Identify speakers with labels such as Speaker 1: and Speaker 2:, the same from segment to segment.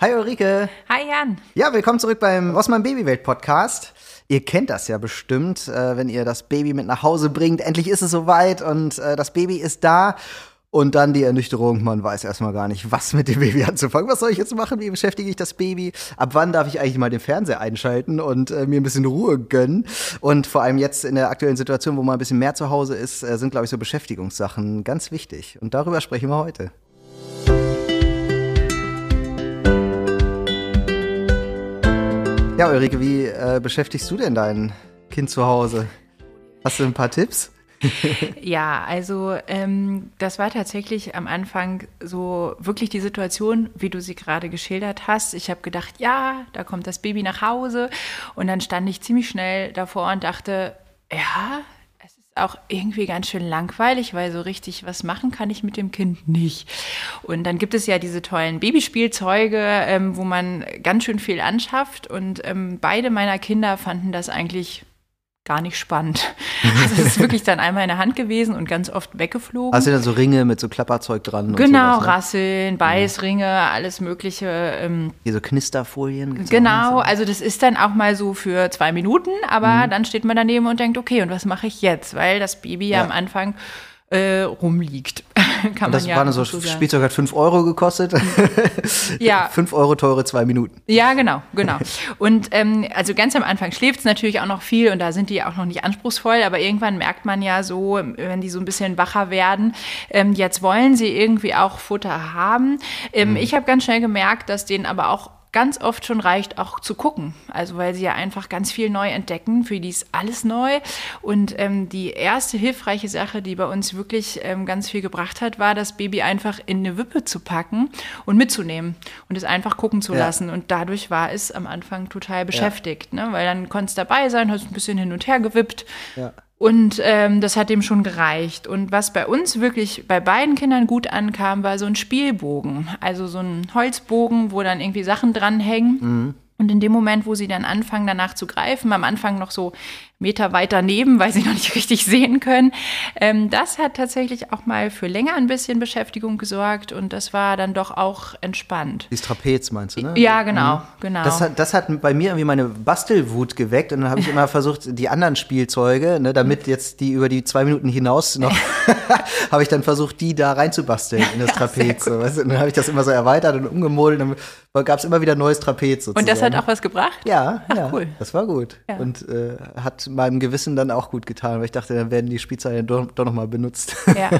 Speaker 1: Hi Ulrike.
Speaker 2: Hi Jan.
Speaker 1: Ja, willkommen zurück beim Rossmann Babywelt Podcast. Ihr kennt das ja bestimmt, äh, wenn ihr das Baby mit nach Hause bringt. Endlich ist es soweit und äh, das Baby ist da. Und dann die Ernüchterung, man weiß erstmal gar nicht, was mit dem Baby anzufangen. Was soll ich jetzt machen? Wie beschäftige ich das Baby? Ab wann darf ich eigentlich mal den Fernseher einschalten und äh, mir ein bisschen Ruhe gönnen? Und vor allem jetzt in der aktuellen Situation, wo man ein bisschen mehr zu Hause ist, äh, sind, glaube ich, so Beschäftigungssachen ganz wichtig. Und darüber sprechen wir heute. Ja, Ulrike, wie äh, beschäftigst du denn dein Kind zu Hause? Hast du ein paar Tipps?
Speaker 2: ja, also ähm, das war tatsächlich am Anfang so wirklich die Situation, wie du sie gerade geschildert hast. Ich habe gedacht, ja, da kommt das Baby nach Hause und dann stand ich ziemlich schnell davor und dachte, ja, auch irgendwie ganz schön langweilig, weil so richtig was machen kann ich mit dem Kind nicht. Und dann gibt es ja diese tollen Babyspielzeuge, ähm, wo man ganz schön viel anschafft. Und ähm, beide meiner Kinder fanden das eigentlich gar nicht spannend. Also es ist wirklich dann einmal in der Hand gewesen und ganz oft weggeflogen.
Speaker 1: Hast du dann so Ringe mit so Klapperzeug dran?
Speaker 2: Genau, sowas, ne? Rasseln, Beißringe, alles mögliche. Ähm,
Speaker 1: Hier so Knisterfolien.
Speaker 2: Genau, also das ist dann auch mal so für zwei Minuten, aber mhm. dann steht man daneben und denkt, okay, und was mache ich jetzt? Weil das Baby ja, ja am Anfang äh, rumliegt.
Speaker 1: Kann und das man ja war so, so Spielzeug hat 5 Euro gekostet.
Speaker 2: ja.
Speaker 1: 5 Euro teure zwei Minuten.
Speaker 2: Ja, genau, genau. Und ähm, also ganz am Anfang schläft es natürlich auch noch viel und da sind die auch noch nicht anspruchsvoll, aber irgendwann merkt man ja so, wenn die so ein bisschen wacher werden, ähm, jetzt wollen sie irgendwie auch Futter haben. Ähm, mhm. Ich habe ganz schnell gemerkt, dass denen aber auch ganz oft schon reicht, auch zu gucken. Also weil sie ja einfach ganz viel neu entdecken. Für die ist alles neu. Und ähm, die erste hilfreiche Sache, die bei uns wirklich ähm, ganz viel gebracht hat, war, das Baby einfach in eine Wippe zu packen und mitzunehmen und es einfach gucken zu ja. lassen. Und dadurch war es am Anfang total beschäftigt, ja. ne? weil dann konnte es dabei sein, hast ein bisschen hin und her gewippt. Ja. Und ähm, das hat dem schon gereicht. Und was bei uns wirklich bei beiden Kindern gut ankam, war so ein Spielbogen. Also so ein Holzbogen, wo dann irgendwie Sachen dranhängen. Mhm. Und in dem Moment, wo sie dann anfangen, danach zu greifen, am Anfang noch so Meter weiter neben, weil sie noch nicht richtig sehen können. Ähm, das hat tatsächlich auch mal für länger ein bisschen Beschäftigung gesorgt und das war dann doch auch entspannt.
Speaker 1: Dieses Trapez meinst du, ne?
Speaker 2: Ja, genau, mhm. genau.
Speaker 1: Das hat, das hat bei mir irgendwie meine Bastelwut geweckt und dann habe ich immer versucht, die anderen Spielzeuge, ne, damit jetzt die über die zwei Minuten hinaus noch, habe ich dann versucht, die da reinzubasteln in das ja, Trapez. So, weißt du? Und dann habe ich das immer so erweitert und umgemodelt und dann gab es immer wieder neues Trapez sozusagen.
Speaker 2: Und das hat auch was gebracht?
Speaker 1: Ja, Ach, ja. cool. Das war gut. Ja. Und äh, hat meinem Gewissen dann auch gut getan, weil ich dachte, dann werden die Spielzeuge doch, doch nochmal benutzt.
Speaker 2: Ja.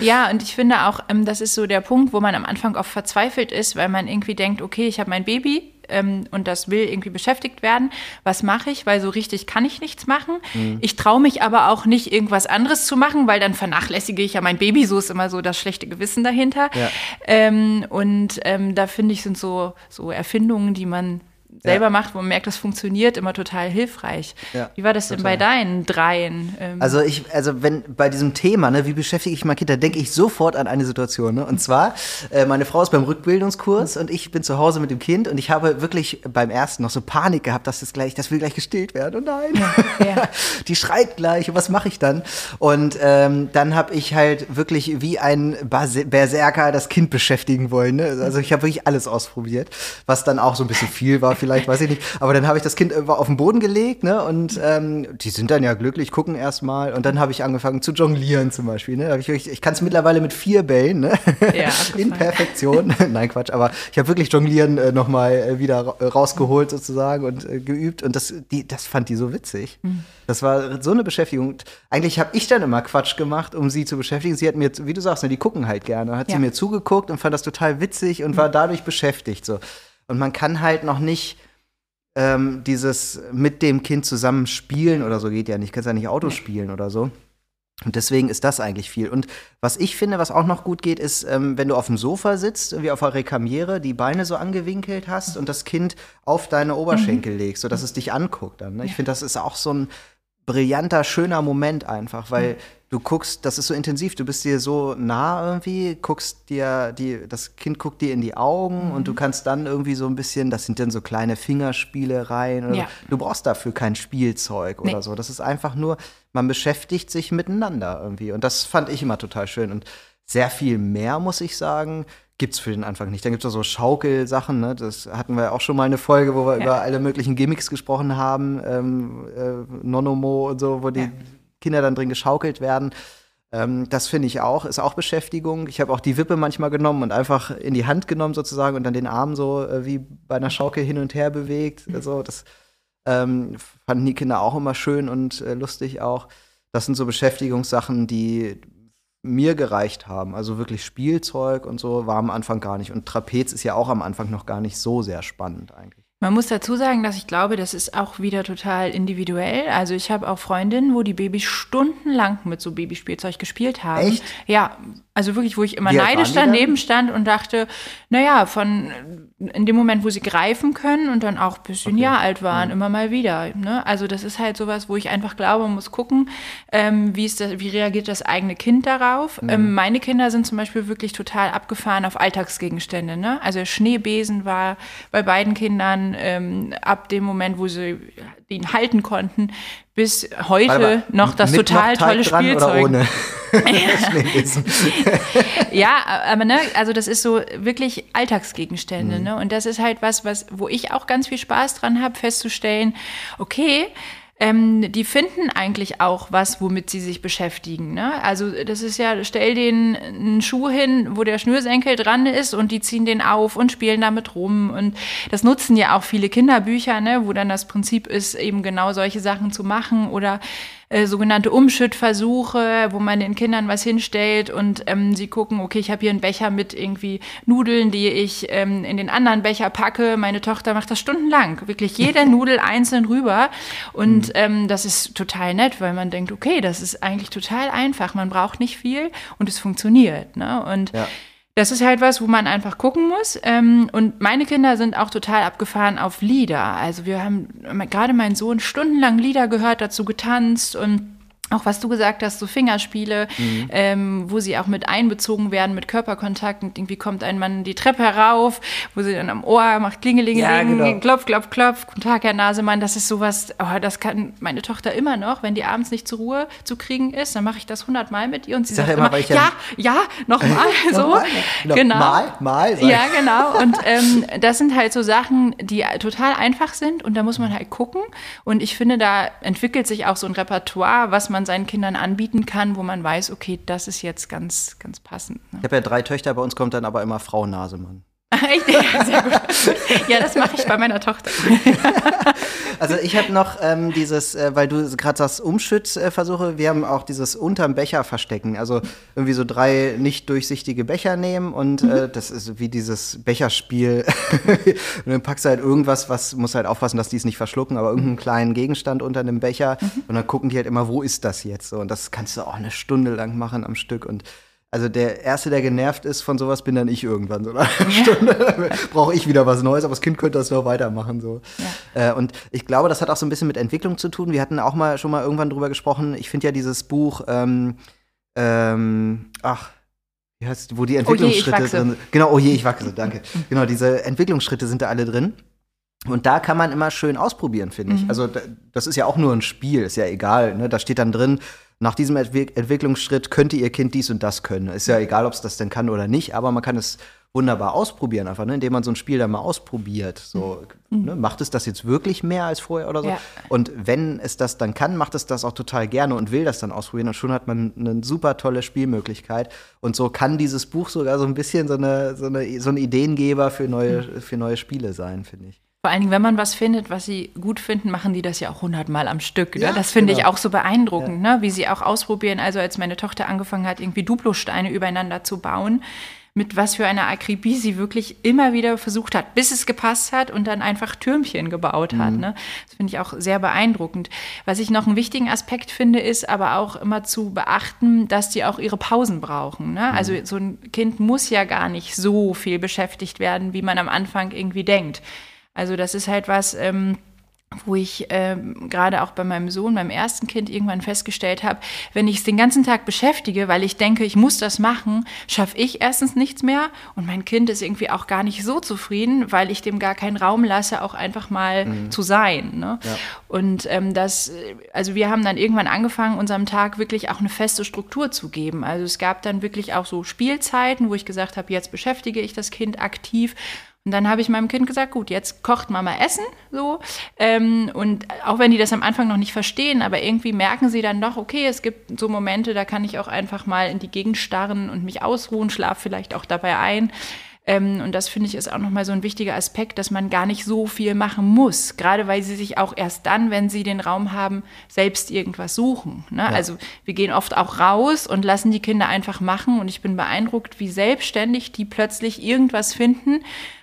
Speaker 2: ja, und ich finde auch, ähm, das ist so der Punkt, wo man am Anfang oft verzweifelt ist, weil man irgendwie denkt, okay, ich habe mein Baby, ähm, und das will irgendwie beschäftigt werden. Was mache ich? Weil so richtig kann ich nichts machen. Mhm. Ich traue mich aber auch nicht, irgendwas anderes zu machen, weil dann vernachlässige ich ja mein Baby. So ist immer so das schlechte Gewissen dahinter. Ja. Ähm, und ähm, da finde ich, sind so, so Erfindungen, die man selber ja. macht, wo man merkt, das funktioniert, immer total hilfreich. Ja, wie war das total. denn bei deinen dreien?
Speaker 1: Ähm also ich, also wenn bei diesem Thema, ne, wie beschäftige ich mein Kind, da denke ich sofort an eine Situation. Ne? Und zwar, äh, meine Frau ist beim Rückbildungskurs und ich bin zu Hause mit dem Kind und ich habe wirklich beim ersten noch so Panik gehabt, dass das gleich, das will gleich gestillt werden. Oh nein, ja. die schreit gleich. Und was mache ich dann? Und ähm, dann habe ich halt wirklich wie ein Berserker das Kind beschäftigen wollen. Ne? Also ich habe wirklich alles ausprobiert, was dann auch so ein bisschen viel war vielleicht, weiß ich nicht. Aber dann habe ich das Kind auf den Boden gelegt, ne? Und ähm, die sind dann ja glücklich, gucken erstmal. Und dann habe ich angefangen zu jonglieren zum Beispiel. Ne? Ich, ich kann es mittlerweile mit vier Bällen, ne? Ja, In Perfektion. Nein, Quatsch. Aber ich habe wirklich Jonglieren äh, nochmal äh, wieder rausgeholt sozusagen und äh, geübt. Und das, die, das fand die so witzig. Mhm. Das war so eine Beschäftigung. Eigentlich habe ich dann immer Quatsch gemacht, um sie zu beschäftigen. Sie hat mir, wie du sagst, ne, die gucken halt gerne. Hat ja. sie mir zugeguckt und fand das total witzig und mhm. war dadurch beschäftigt. So. Und man kann halt noch nicht ähm, dieses mit dem Kind zusammen spielen oder so geht ja nicht. Du kannst ja nicht Auto spielen oder so. Und deswegen ist das eigentlich viel. Und was ich finde, was auch noch gut geht, ist, ähm, wenn du auf dem Sofa sitzt, wie auf einer Rekamiere, die Beine so angewinkelt hast und das Kind auf deine Oberschenkel mhm. legst, sodass es dich anguckt dann. Ne? Ich finde, das ist auch so ein brillanter, schöner Moment einfach, weil mhm du guckst, das ist so intensiv, du bist dir so nah irgendwie, guckst dir, die, das Kind guckt dir in die Augen mhm. und du kannst dann irgendwie so ein bisschen, das sind dann so kleine Fingerspielereien. Ja. Du brauchst dafür kein Spielzeug nee. oder so. Das ist einfach nur, man beschäftigt sich miteinander irgendwie. Und das fand ich immer total schön. Und sehr viel mehr, muss ich sagen, gibt's für den Anfang nicht. Dann gibt's auch so Schaukelsachen, ne? Das hatten wir auch schon mal eine Folge, wo wir ja. über alle möglichen Gimmicks gesprochen haben, ähm, äh, Nonomo und so, wo die ja. Kinder dann drin geschaukelt werden. Ähm, das finde ich auch, ist auch Beschäftigung. Ich habe auch die Wippe manchmal genommen und einfach in die Hand genommen sozusagen und dann den Arm so äh, wie bei einer Schaukel hin und her bewegt. Also das ähm, fanden die Kinder auch immer schön und äh, lustig auch. Das sind so Beschäftigungssachen, die mir gereicht haben. Also wirklich Spielzeug und so war am Anfang gar nicht. Und Trapez ist ja auch am Anfang noch gar nicht so sehr spannend eigentlich.
Speaker 2: Man muss dazu sagen, dass ich glaube, das ist auch wieder total individuell. Also ich habe auch Freundinnen, wo die Babys stundenlang mit so Babyspielzeug gespielt haben.
Speaker 1: Echt?
Speaker 2: Ja, also wirklich, wo ich immer neidisch daneben stand und dachte, naja, von in dem Moment, wo sie greifen können und dann auch bisschen okay. Jahr alt waren, mhm. immer mal wieder. Ne? Also das ist halt sowas, wo ich einfach glaube, man muss gucken, ähm, wie, ist das, wie reagiert das eigene Kind darauf. Mhm. Ähm, meine Kinder sind zum Beispiel wirklich total abgefahren auf Alltagsgegenstände. Ne? Also Schneebesen war bei beiden Kindern ähm, ab dem Moment, wo sie ihn halten konnten, bis heute mal, noch das total noch tolle Spielzeug. ja, aber ne, also das ist so wirklich Alltagsgegenstände, mhm. ne? Und das ist halt was, was, wo ich auch ganz viel Spaß dran habe, festzustellen, okay, ähm, die finden eigentlich auch was, womit sie sich beschäftigen. Ne? Also das ist ja, stell denen einen Schuh hin, wo der Schnürsenkel dran ist und die ziehen den auf und spielen damit rum. Und das nutzen ja auch viele Kinderbücher, ne? wo dann das Prinzip ist, eben genau solche Sachen zu machen oder äh, sogenannte Umschüttversuche, wo man den Kindern was hinstellt und ähm, sie gucken, okay, ich habe hier einen Becher mit irgendwie Nudeln, die ich ähm, in den anderen Becher packe. Meine Tochter macht das stundenlang, wirklich jede Nudel einzeln rüber. Und mhm. ähm, das ist total nett, weil man denkt, okay, das ist eigentlich total einfach. Man braucht nicht viel und es funktioniert. Ne? Und ja das ist halt was, wo man einfach gucken muss. Ähm, und meine Kinder sind auch total abgefahren auf Lieder. Also wir haben gerade mein Sohn stundenlang Lieder gehört, dazu getanzt und auch was du gesagt hast, so Fingerspiele, mhm. ähm, wo sie auch mit einbezogen werden mit Körperkontakt und irgendwie kommt ein Mann die Treppe herauf, wo sie dann am Ohr macht Klingelingeling, ja, genau. klopf, klopf, klopf, guten Tag, Herr Nasemann, das ist sowas, oh, das kann meine Tochter immer noch, wenn die abends nicht zur Ruhe zu kriegen ist, dann mache ich das hundertmal mit ihr und sie
Speaker 1: Sag
Speaker 2: sagt
Speaker 1: immer,
Speaker 2: ja, ja, nochmal, so.
Speaker 1: Noch genau. genau. Mal, mal.
Speaker 2: Ja, genau. Und ähm, das sind halt so Sachen, die total einfach sind und da muss man halt gucken und ich finde, da entwickelt sich auch so ein Repertoire, was man man seinen Kindern anbieten kann, wo man weiß, okay, das ist jetzt ganz, ganz passend.
Speaker 1: Ne? Ich habe ja drei Töchter, bei uns kommt dann aber immer Frau Nasemann.
Speaker 2: Echt? Ja, sehr gut. Ja, das mache ich bei meiner Tochter.
Speaker 1: Also ich habe noch ähm, dieses, äh, weil du gerade sagst, Umschützversuche, wir haben auch dieses unterm Becher verstecken. Also irgendwie so drei nicht durchsichtige Becher nehmen und mhm. äh, das ist wie dieses Becherspiel. und dann packst du halt irgendwas, was muss halt aufpassen, dass die es nicht verschlucken, aber irgendeinen kleinen Gegenstand unter einem Becher. Mhm. Und dann gucken die halt immer, wo ist das jetzt? So, und das kannst du auch eine Stunde lang machen am Stück und also der Erste, der genervt ist von sowas, bin dann ich irgendwann. So eine ja. Stunde brauche ich wieder was Neues, aber das Kind könnte das noch weitermachen. So. Ja. Äh, und ich glaube, das hat auch so ein bisschen mit Entwicklung zu tun. Wir hatten auch mal schon mal irgendwann drüber gesprochen. Ich finde ja dieses Buch, ähm, ähm, ach, wie heißt, wo die Entwicklungsschritte oh je, drin sind. Genau, oh je, ich wachse, danke. genau, diese Entwicklungsschritte sind da alle drin. Und da kann man immer schön ausprobieren, finde ich. Mhm. Also das ist ja auch nur ein Spiel, ist ja egal. Ne? Da steht dann drin, nach diesem Entwick Entwicklungsschritt könnte ihr Kind dies und das können. Ist ja egal, ob es das denn kann oder nicht, aber man kann es wunderbar ausprobieren, einfach, ne? indem man so ein Spiel dann mal ausprobiert. So, mhm. ne? Macht es das jetzt wirklich mehr als vorher oder so? Ja. Und wenn es das dann kann, macht es das auch total gerne und will das dann ausprobieren. Und schon hat man eine super tolle Spielmöglichkeit. Und so kann dieses Buch sogar so ein bisschen so eine, so eine, so ein Ideengeber für neue, mhm. für neue Spiele sein, finde ich.
Speaker 2: Vor allen Dingen, wenn man was findet, was sie gut finden, machen die das ja auch hundertmal am Stück. Ne? Ja, das finde genau. ich auch so beeindruckend, ja. ne? wie sie auch ausprobieren. Also als meine Tochter angefangen hat, irgendwie Duplosteine übereinander zu bauen, mit was für einer Akribie sie wirklich immer wieder versucht hat, bis es gepasst hat und dann einfach Türmchen gebaut hat. Mhm. Ne? Das finde ich auch sehr beeindruckend. Was ich noch einen wichtigen Aspekt finde, ist aber auch immer zu beachten, dass die auch ihre Pausen brauchen. Ne? Mhm. Also so ein Kind muss ja gar nicht so viel beschäftigt werden, wie man am Anfang irgendwie denkt. Also das ist halt was, ähm, wo ich ähm, gerade auch bei meinem Sohn, beim ersten Kind irgendwann festgestellt habe, wenn ich es den ganzen Tag beschäftige, weil ich denke, ich muss das machen, schaffe ich erstens nichts mehr und mein Kind ist irgendwie auch gar nicht so zufrieden, weil ich dem gar keinen Raum lasse, auch einfach mal mhm. zu sein. Ne? Ja. Und ähm, das, also wir haben dann irgendwann angefangen, unserem Tag wirklich auch eine feste Struktur zu geben. Also es gab dann wirklich auch so Spielzeiten, wo ich gesagt habe, jetzt beschäftige ich das Kind aktiv und dann habe ich meinem Kind gesagt, gut, jetzt kocht Mama Essen, so. Ähm, und auch wenn die das am Anfang noch nicht verstehen, aber irgendwie merken sie dann doch, okay, es gibt so Momente, da kann ich auch einfach mal in die Gegend starren und mich ausruhen, schlaf vielleicht auch dabei ein. Ähm, und das finde ich ist auch nochmal so ein wichtiger Aspekt, dass man gar nicht so viel machen muss. Gerade weil sie sich auch erst dann, wenn sie den Raum haben, selbst irgendwas suchen. Ne? Ja. Also wir gehen oft auch raus und lassen die Kinder einfach machen. Und ich bin beeindruckt, wie selbstständig die plötzlich irgendwas finden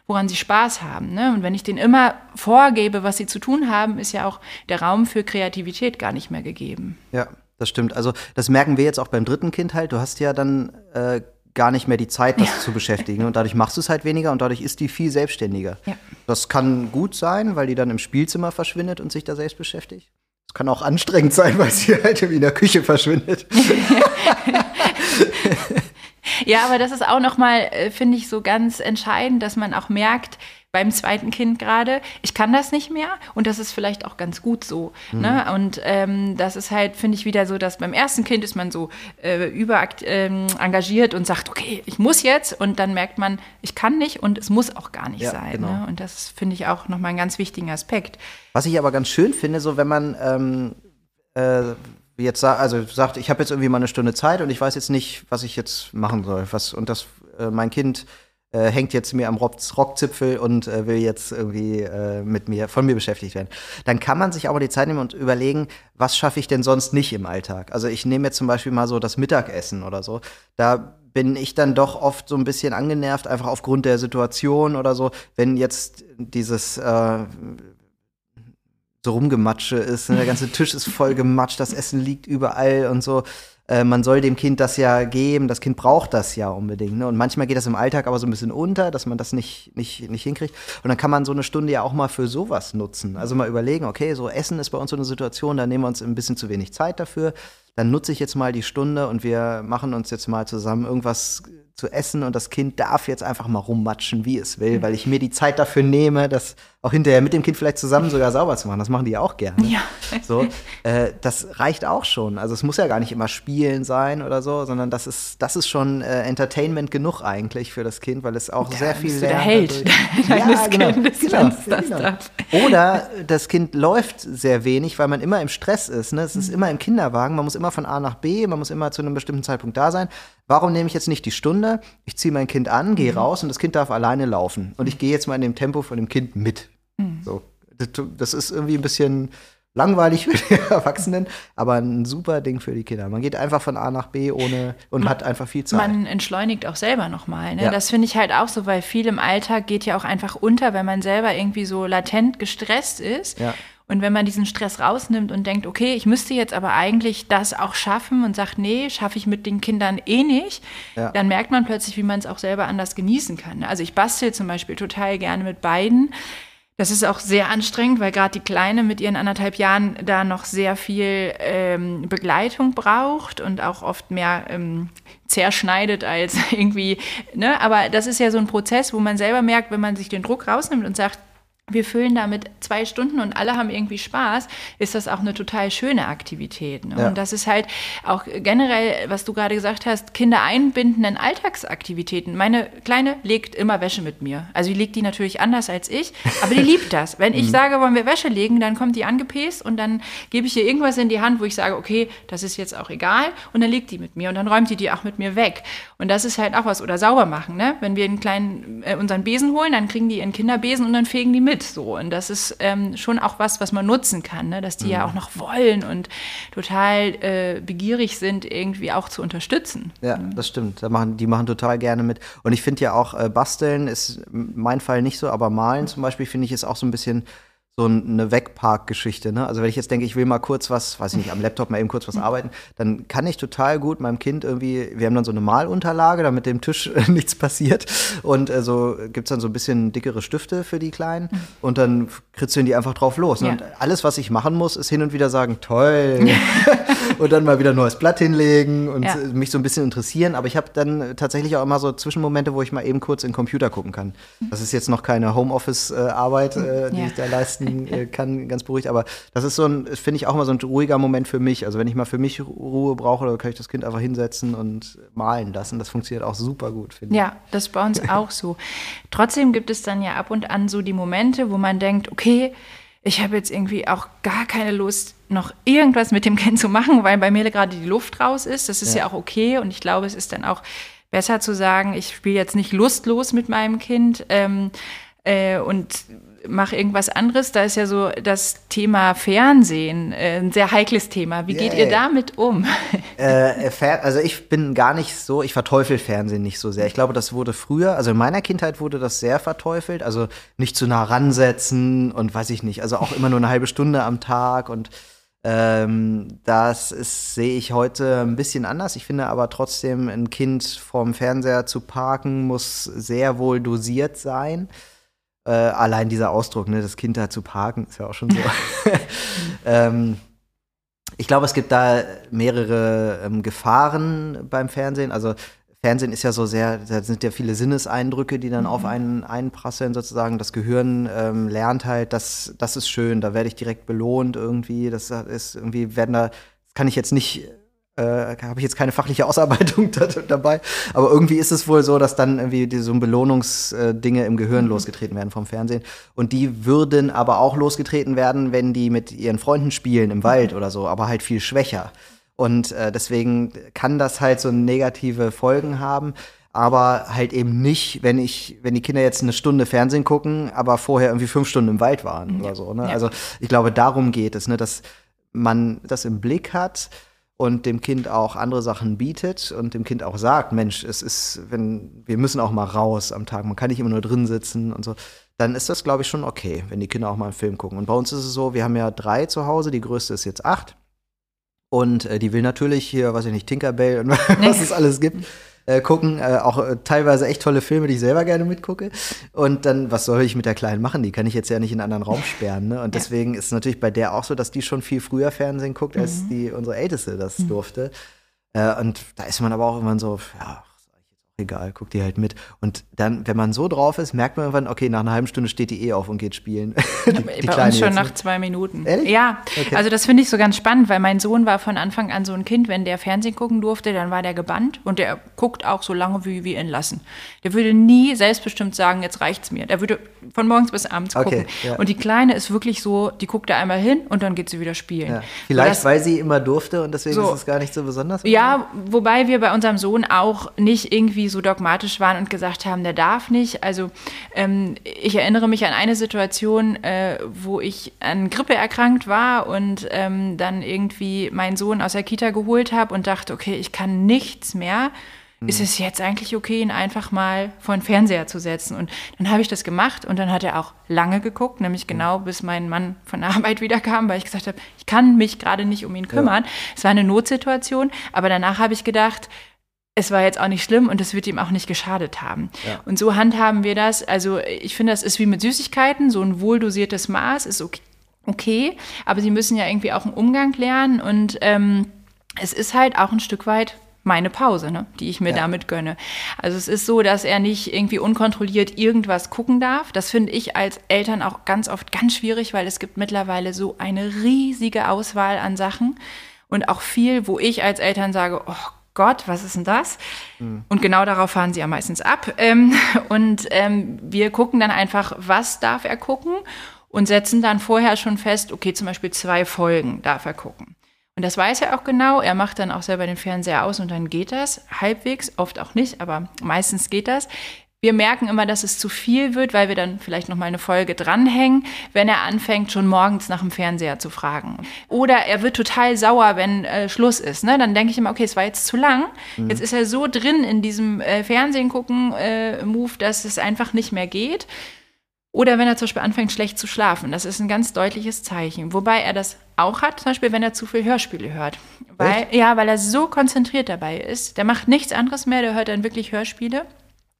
Speaker 2: woran sie Spaß haben. Ne? Und wenn ich denen immer vorgebe, was sie zu tun haben, ist ja auch der Raum für Kreativität gar nicht mehr gegeben.
Speaker 1: Ja, das stimmt. Also das merken wir jetzt auch beim dritten Kind halt. Du hast ja dann äh, gar nicht mehr die Zeit, das ja. zu beschäftigen. Und dadurch machst du es halt weniger und dadurch ist die viel selbstständiger. Ja. Das kann gut sein, weil die dann im Spielzimmer verschwindet und sich da selbst beschäftigt. Es kann auch anstrengend sein, weil sie halt in der Küche verschwindet.
Speaker 2: Ja, aber das ist auch nochmal, äh, finde ich, so ganz entscheidend, dass man auch merkt, beim zweiten Kind gerade, ich kann das nicht mehr und das ist vielleicht auch ganz gut so. Mhm. Ne? Und ähm, das ist halt, finde ich, wieder so, dass beim ersten Kind ist man so äh, über ähm, engagiert und sagt, okay, ich muss jetzt und dann merkt man, ich kann nicht und es muss auch gar nicht ja, sein. Genau. Ne? Und das finde ich auch nochmal einen ganz wichtigen Aspekt.
Speaker 1: Was ich aber ganz schön finde, so wenn man ähm, äh, jetzt also sagt, ich habe jetzt irgendwie mal eine Stunde Zeit und ich weiß jetzt nicht, was ich jetzt machen soll. Was, und das, äh, mein Kind äh, hängt jetzt mir am Rockzipfel und äh, will jetzt irgendwie äh, mit mir, von mir beschäftigt werden. Dann kann man sich auch mal die Zeit nehmen und überlegen, was schaffe ich denn sonst nicht im Alltag? Also ich nehme jetzt zum Beispiel mal so das Mittagessen oder so. Da bin ich dann doch oft so ein bisschen angenervt, einfach aufgrund der Situation oder so, wenn jetzt dieses äh, so Rumgematsche ist. Ne? Der ganze Tisch ist voll gematscht, das Essen liegt überall und so. Äh, man soll dem Kind das ja geben, das Kind braucht das ja unbedingt. Ne? Und manchmal geht das im Alltag aber so ein bisschen unter, dass man das nicht, nicht, nicht hinkriegt. Und dann kann man so eine Stunde ja auch mal für sowas nutzen. Also mal überlegen, okay, so Essen ist bei uns so eine Situation, da nehmen wir uns ein bisschen zu wenig Zeit dafür. Dann nutze ich jetzt mal die Stunde und wir machen uns jetzt mal zusammen irgendwas zu essen und das Kind darf jetzt einfach mal rummatschen, wie es will, mhm. weil ich mir die Zeit dafür nehme, das auch hinterher mit dem Kind vielleicht zusammen sogar sauber zu machen. Das machen die ja auch gerne. Ja. So, äh, das reicht auch schon. Also es muss ja gar nicht immer Spielen sein oder so, sondern das ist, das ist schon äh, Entertainment genug eigentlich für das Kind, weil es auch ja, sehr viel lernt. Der
Speaker 2: Held deines ja, genau, Kindes, genau, das
Speaker 1: genau. Darf. Oder das Kind läuft sehr wenig, weil man immer im Stress ist. Ne? Es ist mhm. immer im Kinderwagen, man muss immer von A nach B, man muss immer zu einem bestimmten Zeitpunkt da sein. Warum nehme ich jetzt nicht die Stunde? Ich ziehe mein Kind an, gehe mhm. raus und das Kind darf alleine laufen. Und ich gehe jetzt mal in dem Tempo von dem Kind mit. Mhm. So, das ist irgendwie ein bisschen langweilig für die Erwachsenen, aber ein super Ding für die Kinder. Man geht einfach von A nach B ohne und man, hat einfach viel Zeit.
Speaker 2: Man entschleunigt auch selber nochmal. Ne? Ja. Das finde ich halt auch so, weil viel im Alltag geht ja auch einfach unter, wenn man selber irgendwie so latent gestresst ist. Ja. Und wenn man diesen Stress rausnimmt und denkt, okay, ich müsste jetzt aber eigentlich das auch schaffen und sagt, nee, schaffe ich mit den Kindern eh nicht, ja. dann merkt man plötzlich, wie man es auch selber anders genießen kann. Also ich bastel zum Beispiel total gerne mit beiden. Das ist auch sehr anstrengend, weil gerade die Kleine mit ihren anderthalb Jahren da noch sehr viel ähm, Begleitung braucht und auch oft mehr ähm, zerschneidet als irgendwie. Ne? Aber das ist ja so ein Prozess, wo man selber merkt, wenn man sich den Druck rausnimmt und sagt, wir füllen damit zwei Stunden und alle haben irgendwie Spaß, ist das auch eine total schöne Aktivität. Ne? Ja. Und das ist halt auch generell, was du gerade gesagt hast, Kinder einbinden in Alltagsaktivitäten. Meine Kleine legt immer Wäsche mit mir. Also die legt die natürlich anders als ich, aber die liebt das. Wenn ich mhm. sage, wollen wir Wäsche legen, dann kommt die angepäst und dann gebe ich ihr irgendwas in die Hand, wo ich sage, okay, das ist jetzt auch egal und dann legt die mit mir und dann räumt die die auch mit mir weg. Und das ist halt auch was. Oder sauber machen. Ne? Wenn wir einen kleinen, äh, unseren Besen holen, dann kriegen die ihren Kinderbesen und dann fegen die mit mit so. Und das ist ähm, schon auch was, was man nutzen kann, ne? dass die mhm. ja auch noch wollen und total äh, begierig sind, irgendwie auch zu unterstützen.
Speaker 1: Ja, mhm. das stimmt. Da machen, die machen total gerne mit. Und ich finde ja auch, äh, basteln ist mein Fall nicht so, aber malen zum Beispiel finde ich ist auch so ein bisschen so eine Wegpark-Geschichte. Ne? Also wenn ich jetzt denke, ich will mal kurz was, weiß ich nicht, am Laptop mal eben kurz was arbeiten, dann kann ich total gut meinem Kind irgendwie, wir haben dann so eine Malunterlage, damit dem Tisch äh, nichts passiert. Und äh, so gibt's dann so ein bisschen dickere Stifte für die Kleinen und dann kritzeln die einfach drauf los. Ne?
Speaker 2: Ja.
Speaker 1: Und alles, was ich machen muss, ist hin und wieder sagen, toll. und dann mal wieder ein neues Blatt hinlegen und
Speaker 2: Ja.
Speaker 1: äh, mich so ein bisschen interessieren. Aber ich habe dann tatsächlich auch immer so Zwischenmomente, wo ich mal eben kurz in den Computer gucken kann. Das ist jetzt noch keine Homeoffice-Arbeit, äh, die
Speaker 2: Ja.
Speaker 1: ich da leisten äh, kann, ganz beruhigt. Aber das ist so ein, finde ich auch mal so ein ruhiger Moment für mich. Also wenn ich mal für mich Ruhe brauche, dann kann ich das Kind einfach hinsetzen und malen lassen. Das funktioniert auch super gut, finde ich.
Speaker 2: Ja, das ist bei uns auch so. Trotzdem gibt es dann ja ab und an so die Momente, wo man denkt, okay, ich habe jetzt irgendwie auch gar keine Lust, noch irgendwas mit dem Kind zu machen, weil bei mir gerade die Luft raus ist. Das ist ja.
Speaker 1: Ja.
Speaker 2: auch okay und ich glaube, es ist dann auch besser zu sagen, ich spiele jetzt nicht lustlos mit meinem Kind ähm, äh, und mache irgendwas anderes. Da ist ja so das Thema Fernsehen äh, ein sehr heikles Thema. Wie geht ihr
Speaker 1: Yeah.
Speaker 2: damit um?
Speaker 1: Äh, Fer- also ich bin gar nicht so, ich verteufel Fernsehen nicht so sehr. Ich glaube, das wurde früher, also in meiner Kindheit wurde das sehr verteufelt. Also nicht zu nah ransetzen und weiß ich nicht. Also auch immer nur eine halbe Stunde am Tag und ähm, das sehe ich heute ein bisschen anders. Ich finde aber trotzdem, ein Kind vorm Fernseher zu parken, muss sehr wohl dosiert sein. Äh, allein dieser Ausdruck, ne, das Kind da zu parken, ist ja auch schon so. ähm, ich glaube, es gibt da mehrere ähm, Gefahren beim Fernsehen. Also Fernsehen ist ja so sehr, da sind ja viele Sinneseindrücke, die dann auf einen einprasseln sozusagen. Das Gehirn ähm, lernt halt, das, das ist schön, da werde ich direkt belohnt irgendwie. Das ist irgendwie, werden da, das kann ich jetzt nicht, äh, habe ich jetzt keine fachliche Ausarbeitung da, dabei. Aber irgendwie ist es wohl so, dass dann irgendwie die, so Belohnungsdinge im Gehirn losgetreten werden vom Fernsehen. Und die würden aber auch losgetreten werden, wenn die mit ihren Freunden spielen im Wald oder so, aber halt viel schwächer. Und äh, deswegen kann das halt so negative Folgen haben. Aber halt eben nicht, wenn ich, wenn die Kinder jetzt eine Stunde Fernsehen gucken, aber vorher irgendwie fünf Stunden im Wald waren oder so. Ne?
Speaker 2: Ja.
Speaker 1: Also ich glaube, darum geht es, ne? dass man das im Blick hat und dem Kind auch andere Sachen bietet und dem Kind auch sagt, Mensch, es ist, wenn wir müssen auch mal raus am Tag, man kann nicht immer nur drin sitzen und so, dann ist das, glaube ich, schon okay, wenn die Kinder auch mal einen Film gucken. Und bei uns ist es so, wir haben ja drei zu Hause, die größte ist jetzt acht. Und äh, die will natürlich hier, weiß ich nicht, Tinkerbell und was es alles gibt, äh, gucken. Äh, auch äh, teilweise echt tolle Filme, die ich selber gerne mitgucke. Und dann, was soll ich mit der Kleinen machen? Die kann ich jetzt ja nicht in einen anderen Raum sperren. Ne? Und deswegen ist es natürlich bei der auch so, dass die schon viel früher Fernsehen guckt, als die unsere Älteste das durfte. Äh, und da ist man aber auch immer so, ja, ist eigentlich jetzt auch egal, guckt die halt mit. Und dann, wenn man so drauf ist, merkt man irgendwann, okay, nach einer halben Stunde steht die eh auf und geht spielen. die, die
Speaker 2: Bei uns schon
Speaker 1: jetzt,
Speaker 2: nach
Speaker 1: ne?
Speaker 2: zwei Minuten.
Speaker 1: Ehrlich?
Speaker 2: Ja,
Speaker 1: Okay.
Speaker 2: also das finde ich so ganz spannend, weil mein Sohn war von Anfang an so ein Kind, wenn der Fernsehen gucken durfte, dann war der gebannt und der guckt auch so lange, wie wir ihn lassen. Der würde nie selbstbestimmt sagen, jetzt reicht's mir. Der würde von morgens bis abends
Speaker 1: Okay,
Speaker 2: gucken.
Speaker 1: ja.
Speaker 2: Und die Kleine ist wirklich so, die guckt da einmal hin und dann geht sie wieder spielen.
Speaker 1: Ja. Vielleicht,
Speaker 2: das-
Speaker 1: weil sie immer durfte und deswegen
Speaker 2: So.
Speaker 1: ist es gar nicht so besonders.
Speaker 2: Ja, wobei wir bei unserem Sohn auch nicht irgendwie so dogmatisch waren und gesagt haben, der darf nicht. Also ähm, ich erinnere mich an eine Situation, äh, wo ich an Grippe erkrankt war und ähm, dann irgendwie meinen Sohn aus der Kita geholt habe und dachte, okay, ich kann nichts mehr. Ist es jetzt eigentlich okay, ihn einfach mal vor den Fernseher zu setzen? Und dann habe ich das gemacht und dann hat er auch lange geguckt, nämlich genau bis mein Mann von der Arbeit wiederkam, weil ich gesagt habe, ich kann mich gerade nicht um ihn kümmern. Es war eine Notsituation, aber danach habe ich gedacht, es war jetzt auch nicht schlimm und es wird ihm auch nicht geschadet haben.
Speaker 1: Ja.
Speaker 2: Und so handhaben wir das. Also ich finde, das ist wie mit Süßigkeiten, so ein wohldosiertes Maß ist okay, okay aber sie müssen ja irgendwie auch einen Umgang lernen und ähm, es ist halt auch ein Stück weit meine Pause, ne, die ich mir
Speaker 1: Ja.
Speaker 2: damit gönne. Also es ist so, dass er nicht irgendwie unkontrolliert irgendwas gucken darf. Das finde ich als Eltern auch ganz oft ganz schwierig, weil es gibt mittlerweile so eine riesige Auswahl an Sachen und auch viel, wo ich als Eltern sage, oh Gott, was ist denn das? Und genau darauf fahren sie ja meistens ab. Ähm, und ähm, wir gucken dann einfach, was darf er gucken und setzen dann vorher schon fest, okay, zum Beispiel zwei Folgen darf er gucken. Und das weiß er auch genau. Er macht dann auch selber den Fernseher aus und dann geht das halbwegs, oft auch nicht, aber meistens geht das. Wir merken immer, dass es zu viel wird, weil wir dann vielleicht noch mal eine Folge dranhängen, wenn er anfängt, schon morgens nach dem Fernseher zu fragen. Oder er wird total sauer, wenn äh, Schluss ist. Ne? Dann denke ich immer, okay, es war jetzt zu lang. Jetzt ist er so drin in diesem äh, Fernsehen gucken äh, Move, dass es einfach nicht mehr geht. Oder wenn er zum Beispiel anfängt, schlecht zu schlafen. Das ist ein ganz deutliches Zeichen. Wobei er das auch hat, zum Beispiel, wenn er zu viel Hörspiele hört. Weil, ja, weil er so konzentriert dabei ist. Der macht nichts anderes mehr, der hört dann wirklich Hörspiele.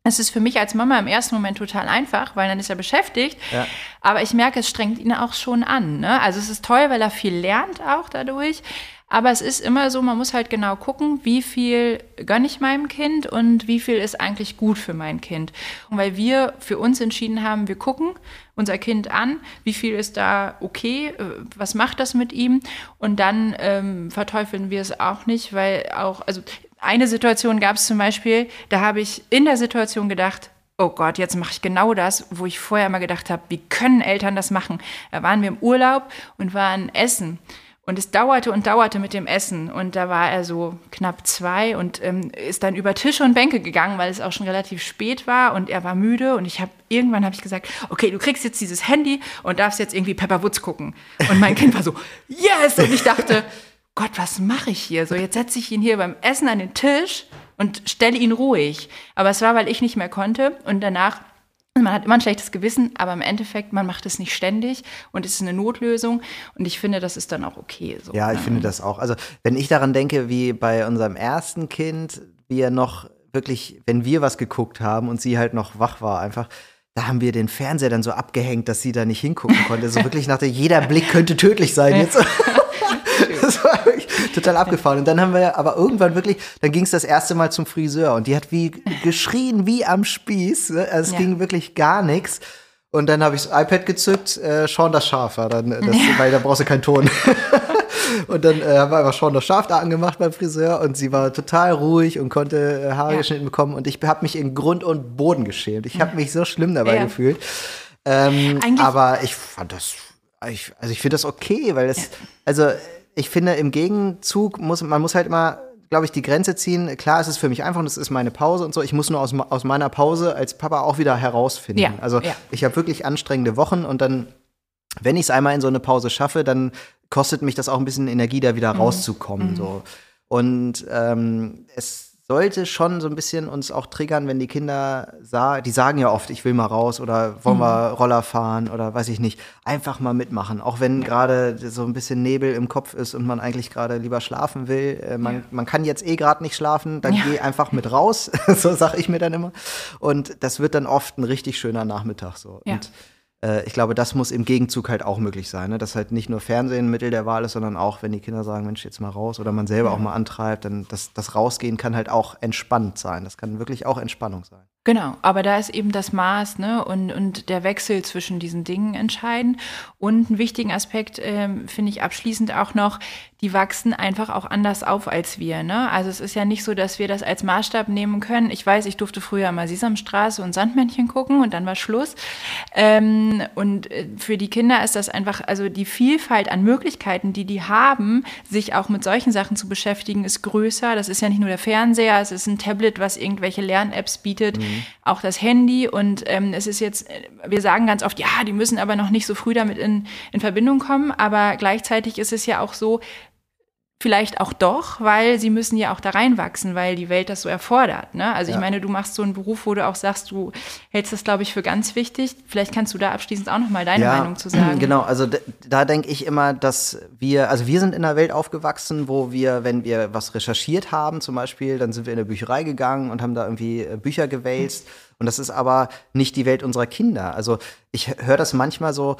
Speaker 2: Es ist für mich als Mama im ersten Moment total einfach, weil dann ist er beschäftigt. Ja. Aber ich merke, es strengt ihn auch schon an. Ne? Also es ist toll, weil er viel lernt auch dadurch. Aber es ist immer so, man muss halt genau gucken, wie viel gönne ich meinem Kind und wie viel ist eigentlich gut für mein Kind. Und weil wir für uns entschieden haben, wir gucken unser Kind an, wie viel ist da okay, äh, was macht das mit ihm und dann ähm, verteufeln wir es auch nicht, weil auch, also eine Situation gab es zum Beispiel, da habe ich in der Situation gedacht, oh Gott, jetzt mache ich genau das, wo ich vorher immer gedacht habe, wie können Eltern das machen? Da waren wir im Urlaub und waren essen. Und es dauerte und dauerte mit dem Essen. Und da war er so knapp zwei und ähm, ist dann über Tische und Bänke gegangen, weil es auch schon relativ spät war und er war müde. Und ich habe irgendwann habe ich gesagt, okay, du kriegst jetzt dieses Handy und darfst jetzt irgendwie Pepper Woods gucken. Und mein Kind war so, yes! Und ich dachte, Gott, was mache ich hier? So, jetzt setze ich ihn hier beim Essen an den Tisch und stelle ihn ruhig. Aber es war, weil ich nicht mehr konnte. Und danach man hat immer ein schlechtes Gewissen, aber im Endeffekt, man macht es nicht ständig und es ist eine Notlösung. Und ich finde, das ist dann auch okay.
Speaker 1: So. Ja, ich finde das auch. Also, wenn ich daran denke, wie bei unserem ersten Kind, wie er noch wirklich, wenn wir was geguckt haben und sie halt noch wach war, einfach, da haben wir den Fernseher dann so abgehängt, dass sie da nicht hingucken konnte. So wirklich nach der, jeder Blick könnte tödlich sein jetzt. war total abgefahren. Und dann haben wir aber irgendwann wirklich, dann ging es das erste Mal zum Friseur und die hat wie geschrien wie am Spieß. Ne? Also es ja. ging wirklich gar nichts. Und dann habe ich das iPad gezückt, äh, Sean das Schaf, ja, dann, das, weil da brauchst du keinen Ton. und dann äh, haben wir einfach Sean das Schaf da angemacht beim Friseur und sie war total ruhig und konnte äh, Haare ja. geschnitten bekommen und ich habe mich in Grund und Boden geschämt. Ich habe mich so schlimm dabei ja. gefühlt. Ähm, aber ich fand das, ich, also ich finde das okay, weil das, also ich finde, im Gegenzug muss man muss halt immer, glaube ich, die Grenze ziehen. Klar, es ist für mich einfach und es ist meine Pause und so. Ich muss nur aus, aus meiner Pause als Papa auch wieder herausfinden. Ja, also ja. ich habe wirklich anstrengende Wochen und dann, wenn ich es einmal in so eine Pause schaffe, dann kostet mich das auch ein bisschen Energie, da wieder mhm. rauszukommen. Mhm. So. Und ähm, es sollte schon so ein bisschen uns auch triggern, wenn die Kinder sagen, die sagen ja oft, ich will mal raus oder wollen mhm. wir Roller fahren oder weiß ich nicht, einfach mal mitmachen. Auch wenn gerade so ein bisschen Nebel im Kopf ist und man eigentlich gerade lieber schlafen will. Äh, man, man kann jetzt eh gerade nicht schlafen, dann ja. geh einfach mit raus, so sag ich mir dann immer. Und das wird dann oft ein richtig schöner Nachmittag so. Ja. Und äh, ich glaube, das muss im Gegenzug halt auch möglich sein, ne? dass halt nicht nur Fernsehen Mittel der Wahl ist, sondern auch, wenn die Kinder sagen, Mensch, jetzt mal raus oder man selber auch mal antreibt, dann das, das Rausgehen kann halt auch entspannt sein. Das kann wirklich auch Entspannung sein.
Speaker 2: Genau, aber da ist eben das Maß ne, und, und der Wechsel zwischen diesen Dingen entscheidend. Und einen wichtigen Aspekt ähm, finde ich abschließend auch noch, die wachsen einfach auch anders auf als wir. Ne? Also es ist ja nicht so, dass wir das als Maßstab nehmen können. Ich weiß, ich durfte früher mal Sesamstraße und Sandmännchen gucken und dann war Schluss. Ähm, und äh, für die Kinder ist das einfach, also die Vielfalt an Möglichkeiten, die die haben, sich auch mit solchen Sachen zu beschäftigen, ist größer. Das ist ja nicht nur der Fernseher, es ist ein Tablet, was irgendwelche Lern-Apps bietet, mhm. Auch das Handy. Und ähm, es ist jetzt, äh, wir sagen ganz oft, ja, die müssen aber noch nicht so früh damit in, in Verbindung kommen. Aber gleichzeitig ist es ja auch so, Vielleicht auch doch, weil sie müssen ja auch da reinwachsen, weil die Welt das so erfordert. Ne? Also ja. ich meine, du machst so einen Beruf, wo du auch sagst, du hältst das, glaube ich, für ganz wichtig. Vielleicht kannst du da abschließend auch noch mal deine ja, Meinung zu sagen.
Speaker 1: Genau, also da denke ich immer, dass wir, also wir sind in einer Welt aufgewachsen, wo wir, wenn wir was recherchiert haben, zum Beispiel, dann sind wir in eine Bücherei gegangen und haben da irgendwie äh, Bücher gewälzt. Mhm. Und das ist aber nicht die Welt unserer Kinder. Also ich höre das manchmal so,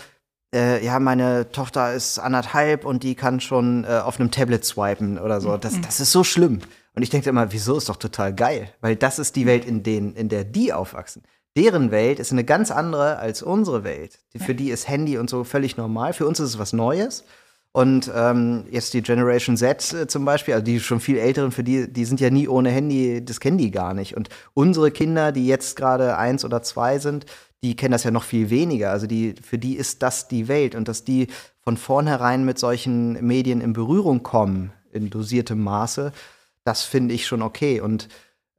Speaker 1: äh, ja, meine Tochter ist anderthalb und die kann schon äh, auf einem Tablet swipen oder so. Das, mhm. das ist so schlimm. Und ich denke immer, wieso ist doch total geil? Weil das ist die Welt, in, denen, in der die aufwachsen. Deren Welt ist eine ganz andere als unsere Welt. Für die ist Handy und so völlig normal. Für uns ist es was Neues. Und ähm, jetzt die Generation Z äh, zum Beispiel, also die schon viel älteren, für die, die sind ja nie ohne Handy, das kennen die gar nicht. Und unsere Kinder, die jetzt gerade eins oder zwei sind, die kennen das ja noch viel weniger. Also die, für die ist das die Welt und dass die von vornherein mit solchen Medien in Berührung kommen, in dosiertem Maße, das finde ich schon okay. Und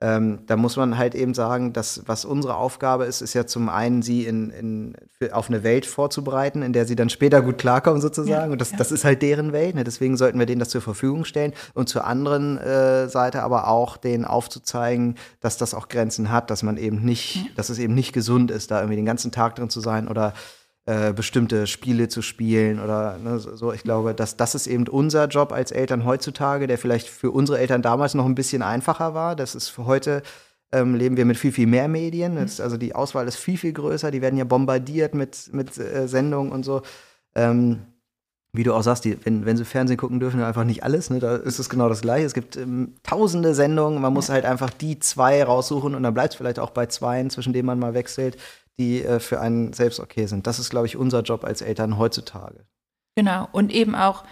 Speaker 1: ähm, da muss man halt eben sagen, dass was unsere Aufgabe ist, ist ja zum einen, sie in, in, für, auf eine Welt vorzubereiten, in der sie dann später gut klarkommen sozusagen. Ja, und das, ja. das ist halt deren Welt. Ne? Deswegen sollten wir denen das zur Verfügung stellen. Und zur anderen äh, Seite aber auch denen aufzuzeigen, dass das auch Grenzen hat, dass man eben nicht, ja. dass es eben nicht gesund ist, da irgendwie den ganzen Tag drin zu sein oder äh, bestimmte Spiele zu spielen oder ne, so. Ich glaube, dass das ist eben unser Job als Eltern heutzutage, der vielleicht für unsere Eltern damals noch ein bisschen einfacher war. Das ist für heute ähm, leben wir mit viel, viel mehr Medien. Mhm. Das, also die Auswahl ist viel, viel größer. Die werden ja bombardiert mit, mit äh, Sendungen und so. Ähm, wie du auch sagst, die, wenn, wenn sie Fernsehen gucken dürfen, einfach nicht alles. Ne? Da ist es genau das Gleiche. Es gibt ähm, tausende Sendungen. Man muss halt einfach die zwei raussuchen und dann bleibt es vielleicht auch bei zweien, zwischen denen man mal wechselt die äh, für einen selbst okay sind. Das ist, glaube ich, unser Job als Eltern heutzutage.
Speaker 2: Genau. Und eben auch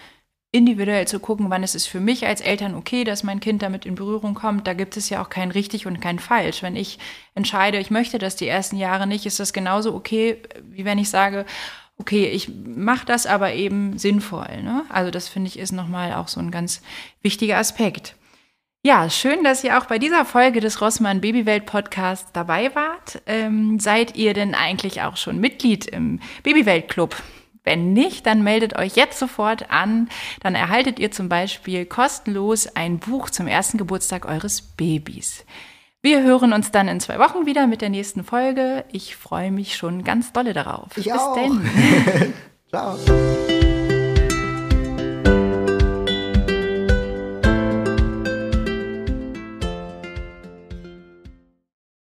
Speaker 2: individuell zu gucken, wann ist es für mich als Eltern okay, dass mein Kind damit in Berührung kommt. Da gibt es ja auch kein richtig und kein falsch. Wenn ich entscheide, ich möchte das die ersten Jahre nicht, ist das genauso okay, wie wenn ich sage, okay, ich mache das aber eben sinnvoll. Ne? Also das finde ich ist nochmal auch so ein ganz wichtiger Aspekt. Ja, schön, dass ihr auch bei dieser Folge des Rossmann Babywelt Podcasts dabei wart. Ähm, seid ihr denn eigentlich auch schon Mitglied im Babywelt Club? Wenn nicht, dann meldet euch jetzt sofort an. Dann erhaltet ihr zum Beispiel kostenlos ein Buch zum ersten Geburtstag eures Babys. Wir hören uns dann in zwei Wochen wieder mit der nächsten Folge. Ich freue mich schon ganz dolle darauf.
Speaker 1: Ich Bis auch. denn. Ciao.